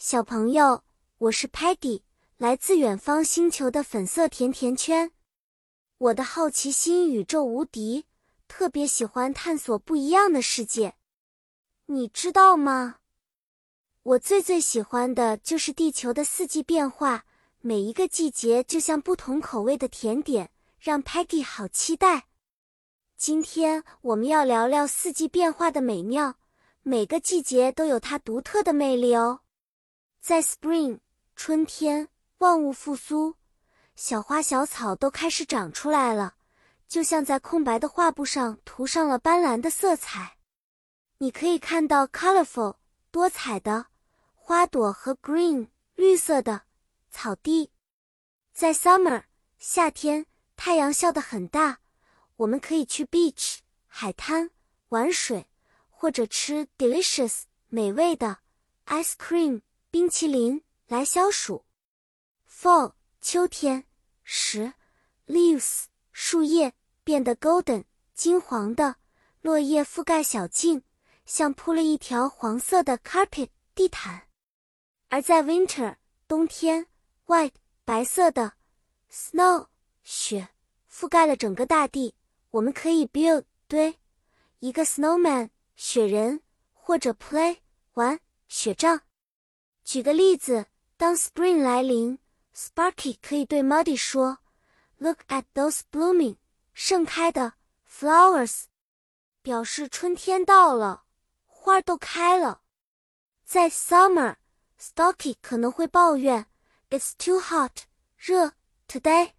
小朋友，我是 Peggy，来自远方星球的粉色甜甜圈。我的好奇心宇宙无敌，特别喜欢探索不一样的世界。你知道吗？我最最喜欢的就是地球的四季变化，每一个季节就像不同口味的甜点，让 Peggy 好期待。今天我们要聊聊四季变化的美妙，每个季节都有它独特的魅力哦。在 Spring 春天，万物复苏，小花小草都开始长出来了，就像在空白的画布上涂上了斑斓的色彩。你可以看到 colorful 多彩的花朵和 green 绿色的草地。在 Summer 夏天，太阳笑得很大，我们可以去 beach 海滩玩水，或者吃 delicious 美味的 ice cream。冰淇淋来消暑。Fall 秋天时，leaves 树叶变得 golden 金黄的，落叶覆盖小径，像铺了一条黄色的 carpet 地毯。而在 winter 冬天，white 白色的 snow 雪覆盖了整个大地。我们可以 build 堆一个 snowman 雪人，或者 play 玩雪仗。举个例子，当 Spring 来临，Sparky 可以对 Muddy 说：“Look at those blooming 盛开的 flowers，表示春天到了，花儿都开了。”在 Summer，Stocky 可能会抱怨：“It's too hot，热 today，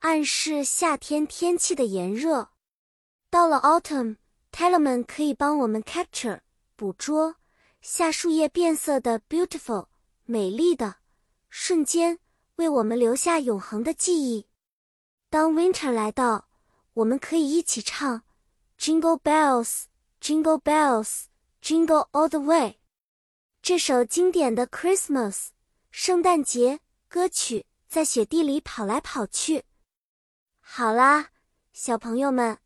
暗示夏天天气的炎热。”到了 Autumn，Tellerman 可以帮我们 capture 捕捉。夏树叶变色的 beautiful 美丽的瞬间，为我们留下永恒的记忆。当 winter 来到，我们可以一起唱 Jingle bells, Jingle bells, Jingle all the way 这首经典的 Christmas 圣诞节歌曲，在雪地里跑来跑去。好啦，小朋友们，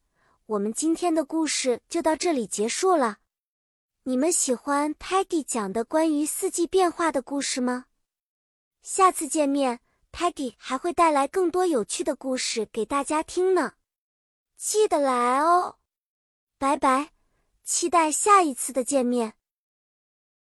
我们今天的故事就到这里结束了。你们喜欢 Peggy 讲的关于四季变化的故事吗？下次见面，Peggy 还会带来更多有趣的故事给大家听呢，记得来哦！拜拜，期待下一次的见面。